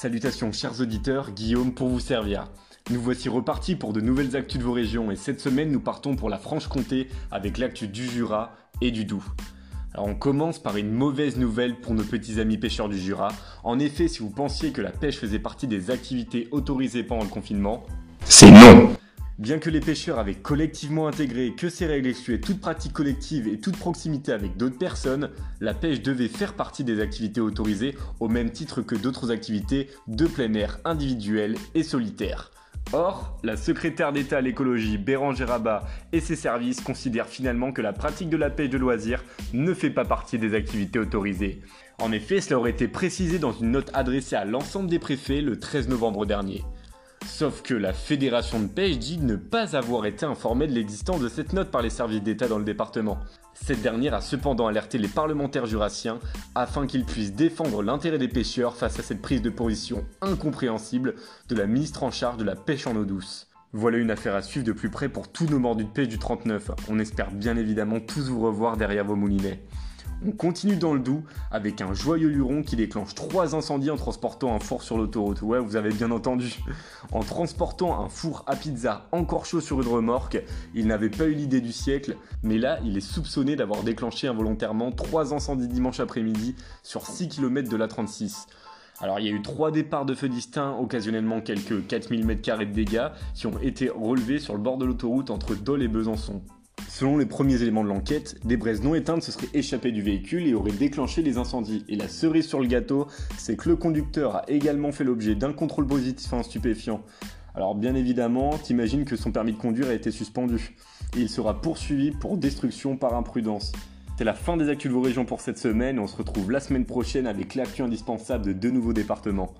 Salutations chers auditeurs, Guillaume pour vous servir. Nous voici repartis pour de nouvelles actus de vos régions et cette semaine nous partons pour la Franche-Comté avec l'actu du Jura et du Doubs. Alors on commence par une mauvaise nouvelle pour nos petits amis pêcheurs du Jura. En effet, si vous pensiez que la pêche faisait partie des activités autorisées pendant le confinement, c'est non Bien que les pêcheurs avaient collectivement intégré que ces règles excluaient toute pratique collective et toute proximité avec d'autres personnes, la pêche devait faire partie des activités autorisées au même titre que d'autres activités de plein air individuelles et solitaires. Or, la secrétaire d'État à l'écologie Bérangère Rabat et ses services considèrent finalement que la pratique de la pêche de loisirs ne fait pas partie des activités autorisées. En effet, cela aurait été précisé dans une note adressée à l'ensemble des préfets le 13 novembre dernier. Sauf que la Fédération de pêche dit ne pas avoir été informée de l'existence de cette note par les services d'État dans le département. Cette dernière a cependant alerté les parlementaires jurassiens afin qu'ils puissent défendre l'intérêt des pêcheurs face à cette prise de position incompréhensible de la ministre en charge de la pêche en eau douce. Voilà une affaire à suivre de plus près pour tous nos mordus de pêche du 39. On espère bien évidemment tous vous revoir derrière vos moulinets. On continue dans le Doubs avec un joyeux luron qui déclenche trois incendies en transportant un four sur l'autoroute. Ouais, vous avez bien entendu. En transportant un four à pizza encore chaud sur une remorque, il n'avait pas eu l'idée du siècle, mais là, il est soupçonné d'avoir déclenché involontairement trois incendies dimanche après-midi sur 6 km de la 36. Alors il y a eu trois départs de feux distincts, occasionnellement quelques 4000 m2 de dégâts, qui ont été relevés sur le bord de l'autoroute entre Dole et Besançon. Selon les premiers éléments de l'enquête, des braises non éteintes se seraient échappées du véhicule et auraient déclenché les incendies. Et la cerise sur le gâteau, c'est que le conducteur a également fait l'objet d'un contrôle positif en stupéfiant. Alors bien évidemment, t'imagines que son permis de conduire a été suspendu. Et il sera poursuivi pour destruction par imprudence. C'est la fin des actus de vos régions pour cette semaine. On se retrouve la semaine prochaine avec l'actu indispensable de deux nouveaux départements.